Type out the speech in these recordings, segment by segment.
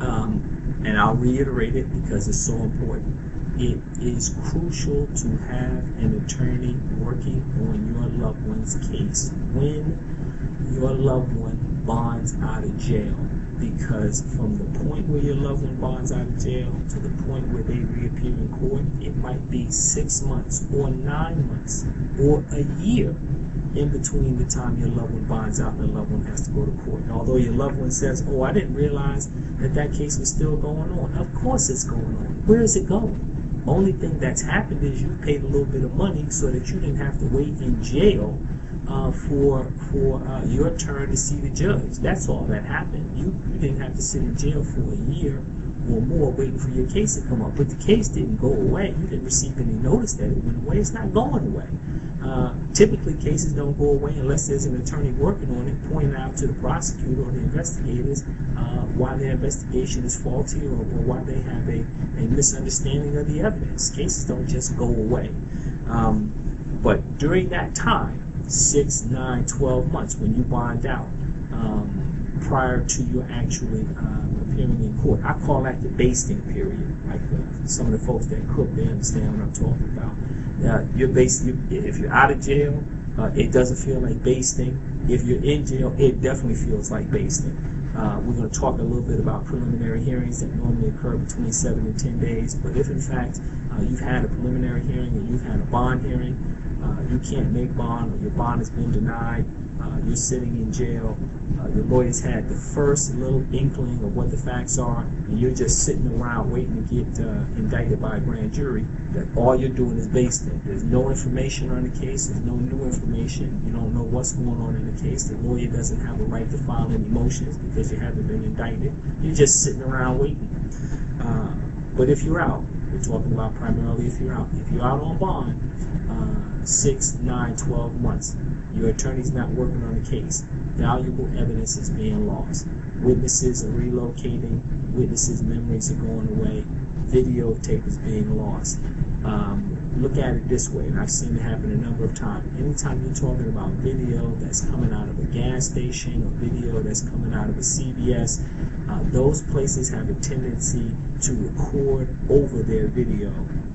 Um, and I'll reiterate it because it's so important. It is crucial to have an attorney working on your loved one's case when your loved one bonds out of jail because from the point where your loved one bonds out of jail to the point where they reappear in court, it might be six months or nine months or a year in between the time your loved one bonds out and the loved one has to go to court. And although your loved one says, Oh, I didn't realize that that case was still going on, of course it's going on. Where is it going? Only thing that's happened is you paid a little bit of money so that you didn't have to wait in jail uh, for for uh, your turn to see the judge. That's all that happened. You you didn't have to sit in jail for a year or more waiting for your case to come up. But the case didn't go away. You didn't receive any notice that it went away. It's not going away. Uh, typically, cases don't go away unless there's an attorney working on it, pointing out to the prosecutor or the investigators uh, why their investigation is faulty or, or why they have a, a misunderstanding of the evidence. Cases don't just go away. Um, but during that time, six, nine, twelve months when you bond out um, prior to you actually uh, appearing in court. I call that the basting period. Like uh, some of the folks that cook, they understand what I'm talking about. Uh, you're basing, if you're out of jail, uh, it doesn't feel like basting. If you're in jail, it definitely feels like basting. Uh, we're going to talk a little bit about preliminary hearings that normally occur between 7 and 10 days. But if in fact uh, you've had a preliminary hearing and you've had a bond hearing, uh, you can't make bond or your bond has been denied, uh, you're sitting in jail, uh, your lawyers had the first little inkling of what the facts are, and you're just sitting around waiting to get uh, indicted by a grand jury, that all you're doing is basting. There's no information on the case, there's no new information, you don't know what's going on in the case, the lawyer doesn't have a right to file any motions because you haven't been indicted. You're just sitting around waiting. Uh, but if you're out, we're talking about primarily if you're out. If you're out on bond, uh, six, nine, twelve months, your attorney's not working on the case. Valuable evidence is being lost. Witnesses are relocating. Witnesses' memories are going away. Videotape is being lost. Um, look at it this way, and I've seen it happen a number of times. Anytime you're talking about video that's coming out of a gas station or video that's coming out of a CVS, uh, those places have a tendency to record over their video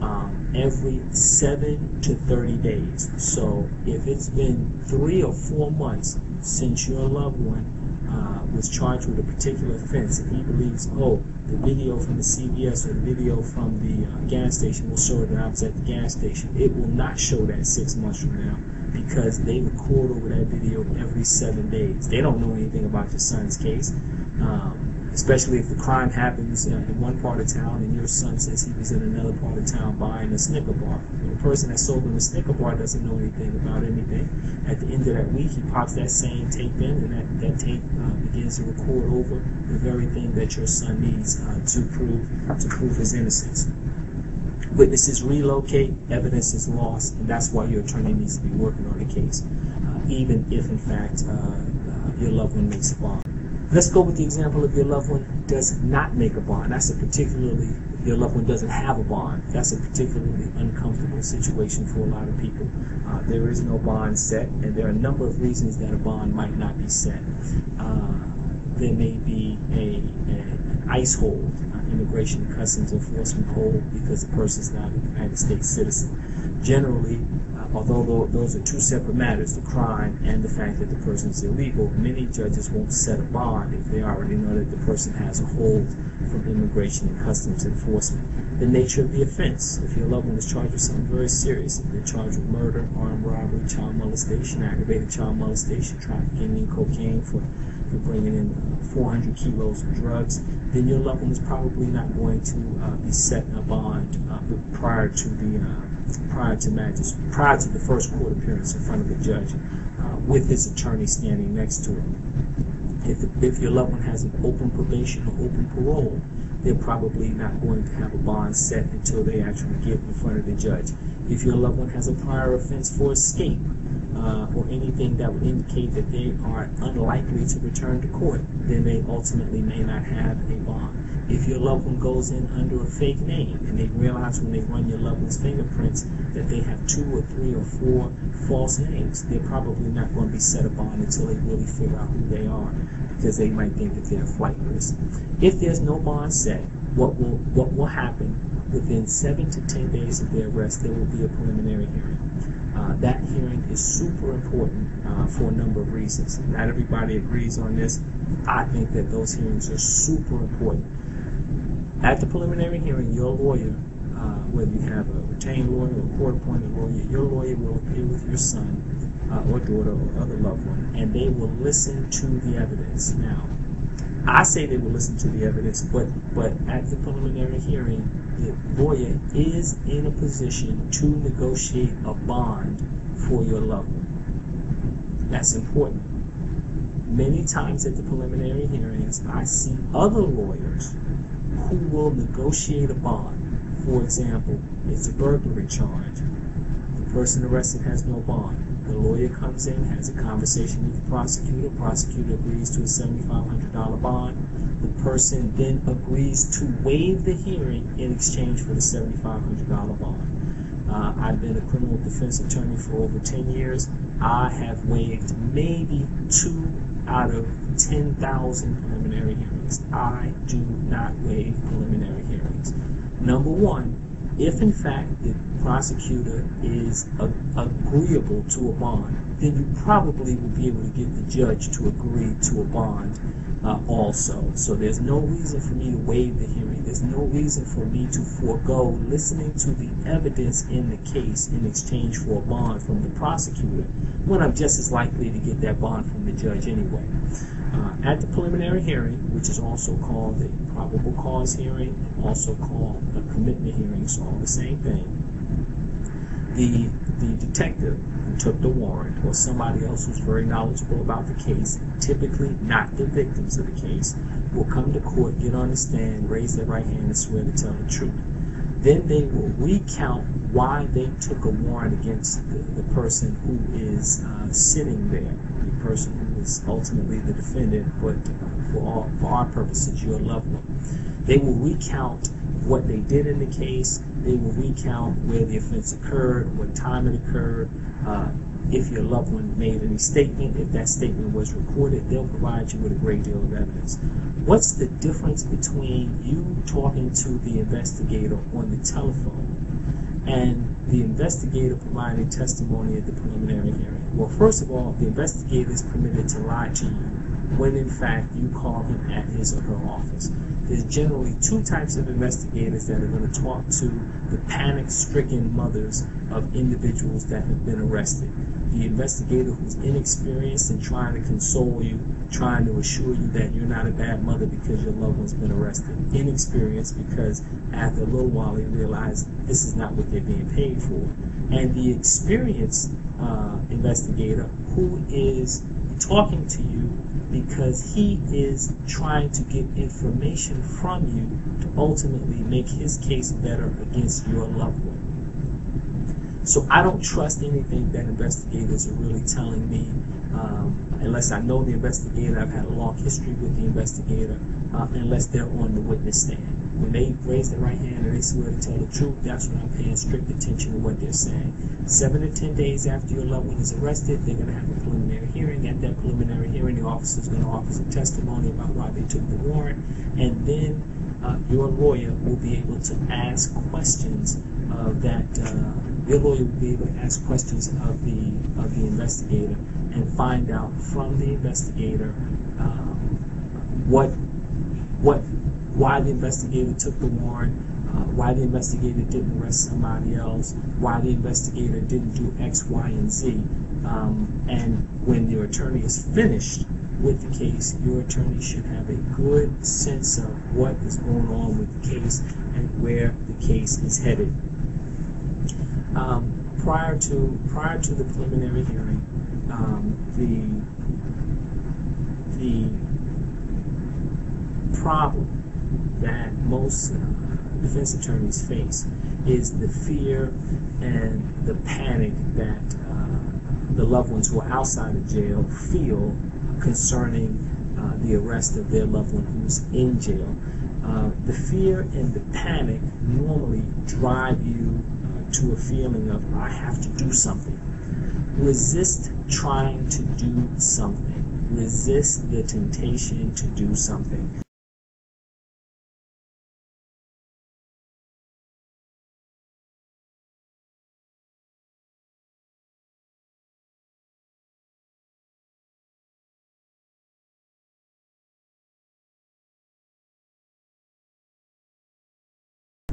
um, every 7 to 30 days. So if it's been three or four months since your loved one uh, was charged with a particular offense and he believes, oh, the video from the CVS or the video from the uh, gas station will show that I was at the gas station. It will not show that six months from now because they record over that video every seven days. They don't know anything about your son's case. Um, especially if the crime happens in one part of town and your son says he was in another part of town buying a Snicker bar. The person that sold him the Snicker bar doesn't know anything about anything. At the end of that week, he pops that same tape in, and that, that tape uh, begins to record over the very thing that your son needs uh, to prove to prove his innocence. Witnesses relocate, evidence is lost, and that's why your attorney needs to be working on the case, uh, even if in fact uh, uh, your loved one makes a bond. Let's go with the example of your loved one does not make a bond. That's a particularly, your loved one doesn't have a bond. That's a particularly uncomfortable situation for a lot of people. Uh, there is no bond set, and there are a number of reasons that a bond might not be set. Uh, there may be a, a an ICE hold, uh, Immigration and Customs Enforcement hold, because the person is not a United States citizen. Generally, although those are two separate matters, the crime and the fact that the person is illegal, many judges won't set a bond if they already know that the person has a hold from immigration and customs enforcement. The nature of the offense. If your loved one is charged with something very serious, if they're charged with murder, armed robbery, child molestation, aggravated child molestation, trafficking in cocaine for, for bringing in 400 kilos of drugs, then your loved one is probably not going to uh, be setting a bond uh, prior to the uh, prior to magistrate, prior to the first court appearance in front of the judge, uh, with his attorney standing next to him. If, if your loved one has an open probation or open parole, they're probably not going to have a bond set until they actually get in front of the judge. If your loved one has a prior offense for escape, uh, or anything that would indicate that they are unlikely to return to court, then they ultimately may not have a bond. If your loved one goes in under a fake name and they realize when they run your loved one's fingerprints that they have two or three or four false names, they're probably not going to be set a bond until they really figure out who they are because they might think that they're a flight risk. If there's no bond set, what will what will happen within seven to ten days of their arrest, there will be a preliminary hearing. Uh, that hearing is super important uh, for a number of reasons. Not everybody agrees on this. I think that those hearings are super important. At the preliminary hearing, your lawyer, uh, whether you have a retained lawyer or a court-appointed lawyer, your lawyer will appear with your son uh, or daughter or other loved one, and they will listen to the evidence. Now, I say they will listen to the evidence, but but at the preliminary hearing, the lawyer is in a position to negotiate a bond for your loved one. That's important. Many times at the preliminary hearings, I see other lawyers who will negotiate a bond. For example, it's a burglary charge. The person arrested has no bond. The lawyer comes in, has a conversation with the prosecutor. Prosecutor agrees to a $7,500 bond. The person then agrees to waive the hearing in exchange for the $7,500 bond. Uh, I've been a criminal defense attorney for over 10 years. I have waived maybe two out of 10,000 preliminary hearings. I do not waive preliminary hearings. Number one, if in fact the prosecutor is a, agreeable to a bond, then you probably will be able to get the judge to agree to a bond uh, also. So there's no reason for me to waive the hearing. There's no reason for me to forego listening to the evidence in the case in exchange for a bond from the prosecutor when I'm just as likely to get that bond from the judge anyway. Uh, at the preliminary hearing, which is also called the probable cause hearing, also called a commitment hearing, it's all the same thing. The the detective who took the warrant or somebody else who's very knowledgeable about the case, typically not the victims of the case, will come to court, get on the stand, raise their right hand, and swear to tell the truth. Then they will recount why they took a warrant against the, the person who is uh, sitting there, the person who is ultimately the defendant, but for, all, for our purposes, your loved one. They will recount what they did in the case. They will recount where the offense occurred, what time it occurred, uh, if your loved one made any statement, if that statement was recorded, they'll provide you with a great deal of evidence. What's the difference between you talking to the investigator on the telephone and the investigator providing testimony at the preliminary hearing? Well, first of all, the investigator is permitted to lie to you when in fact you call him at his or her office. There's generally two types of investigators that are going to talk to the panic stricken mothers of individuals that have been arrested. The investigator who's inexperienced in trying to console you, trying to assure you that you're not a bad mother because your loved one's been arrested. Inexperienced because after a little while they realize this is not what they're being paid for. And the experienced uh, investigator who is talking to you because he is trying to get information from you to ultimately make his case better against your loved one. So I don't trust anything that investigators are really telling me um, unless I know the investigator, I've had a long history with the investigator, uh, unless they're on the witness stand. When they raise their right hand and they swear to tell the truth, that's when I'm paying strict attention to what they're saying. Seven to ten days after your loved one is arrested, they're going to have a preliminary hearing. At that preliminary hearing, the officer is going to offer some testimony about why they took the warrant, and then uh, your lawyer will be able to ask questions that uh, your lawyer will be able to ask questions of the of the investigator and find out from the investigator um, what what why the investigator took the warrant, uh, why the investigator didn't arrest somebody else, why the investigator didn't do X, Y, and Z. Um, and when your attorney is finished with the case, your attorney should have a good sense of what is going on with the case and where the case is headed. Um, prior to prior to the preliminary hearing, um, the the problem that most uh, defense attorneys face is the fear and the panic that uh, the loved ones who are outside of jail feel concerning uh, the arrest of their loved one who's in jail. Uh, the fear and the panic normally drive you uh, to a feeling of, I have to do something. Resist trying to do something. Resist the temptation to do something.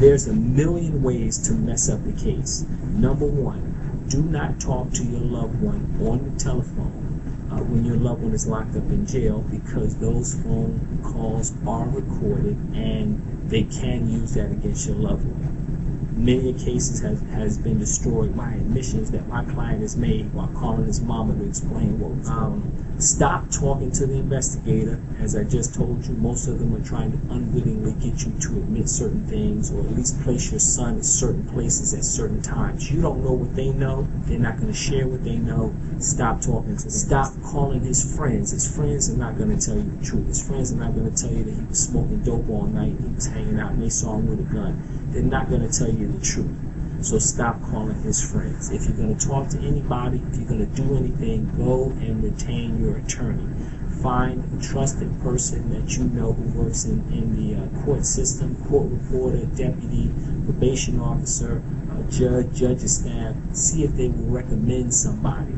There's a million ways to mess up the case. Number one, do not talk to your loved one on the telephone uh, when your loved one is locked up in jail because those phone calls are recorded and they can use that against your loved one many cases has, has been destroyed by admissions that my client has made while calling his mama to explain what was um, Stop talking to the investigator. As I just told you, most of them are trying to unwittingly get you to admit certain things or at least place your son at certain places at certain times. You don't know what they know. They're not going to share what they know. Stop talking to them. Stop calling his friends. His friends are not going to tell you the truth. His friends are not going to tell you that he was smoking dope all night. He was hanging out and they saw him with a gun. They're not going to tell you the truth. So stop calling his friends. If you're going to talk to anybody, if you're going to do anything, go and retain your attorney. Find a trusted person that you know who works in, in the uh, court system, court reporter, deputy, probation officer, uh, judge, judge's staff. See if they will recommend somebody.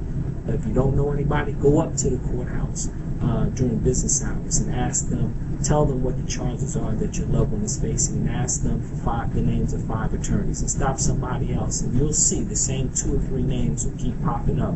If you don't know anybody, go up to the courthouse uh, during business hours and ask them, tell them what the charges are that your loved one is facing, and ask them for five, the names of five attorneys, and stop somebody else, and you'll see the same two or three names will keep popping up.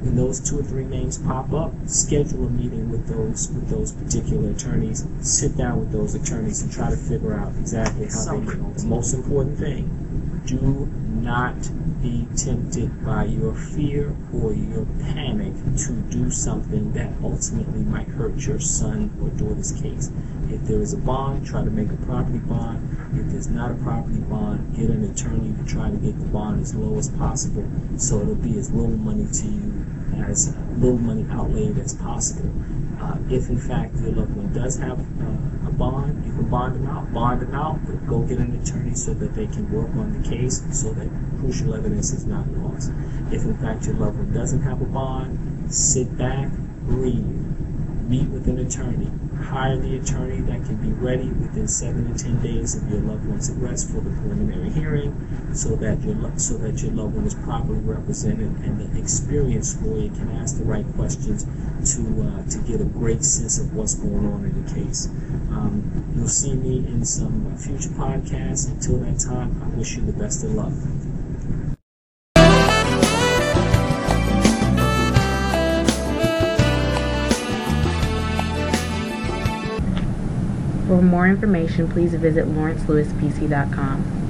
When those two or three names pop up, schedule a meeting with those with those particular attorneys. Sit down with those attorneys and try to figure out exactly how they. The most important thing: do not be tempted by your fear or your panic to do something that ultimately might hurt your son or daughter's case. If there is a bond, try to make a property bond. If there's not a property bond, get an attorney to try to get the bond as low as possible so it'll be as little money to you as little money outlaid as possible. Uh, if in fact your loved one does have uh, a bond, you can bond them out. Bond them out, but go get an attorney so that they can work on the case so that crucial evidence is not lost. If in fact your loved one doesn't have a bond, sit back, breathe, meet with an attorney, hire the attorney that can be ready within seven to ten days of your loved one's arrest for the preliminary hearing, so that your so that your loved one is properly represented and the experienced lawyer can ask the right questions to uh, to get a great sense of what's going on in the case. Um, you'll see me in some future podcasts. Until that time, I wish you the best of luck. For more information, please visit lawrenceLewispc.com.